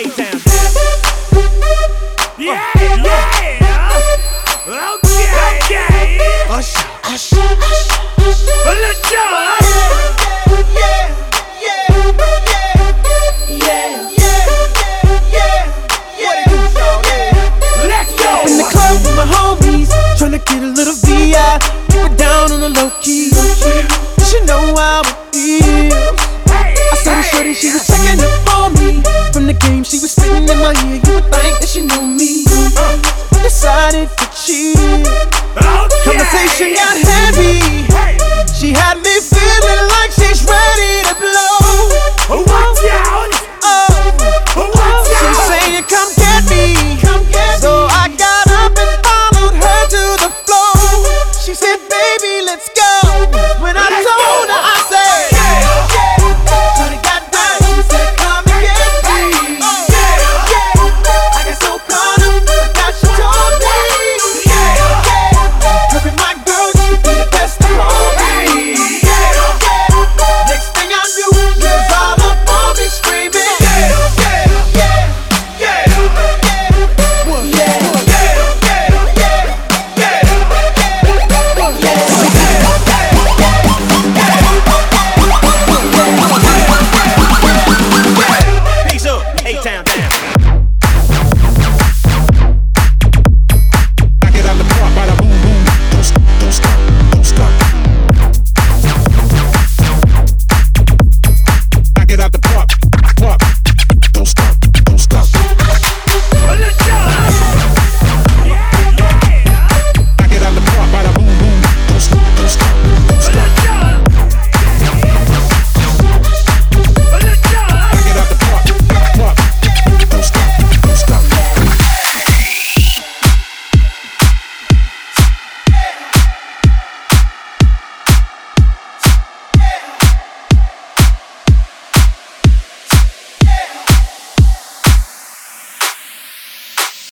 A-Town. Yeah, yeah. With my homies, trying get a little VI. Keep it down on the low key. She know how it feels. I saw the shorty, she was in my ear, you think that she knew me. Uh, decided to cheat. Oh. Conversation got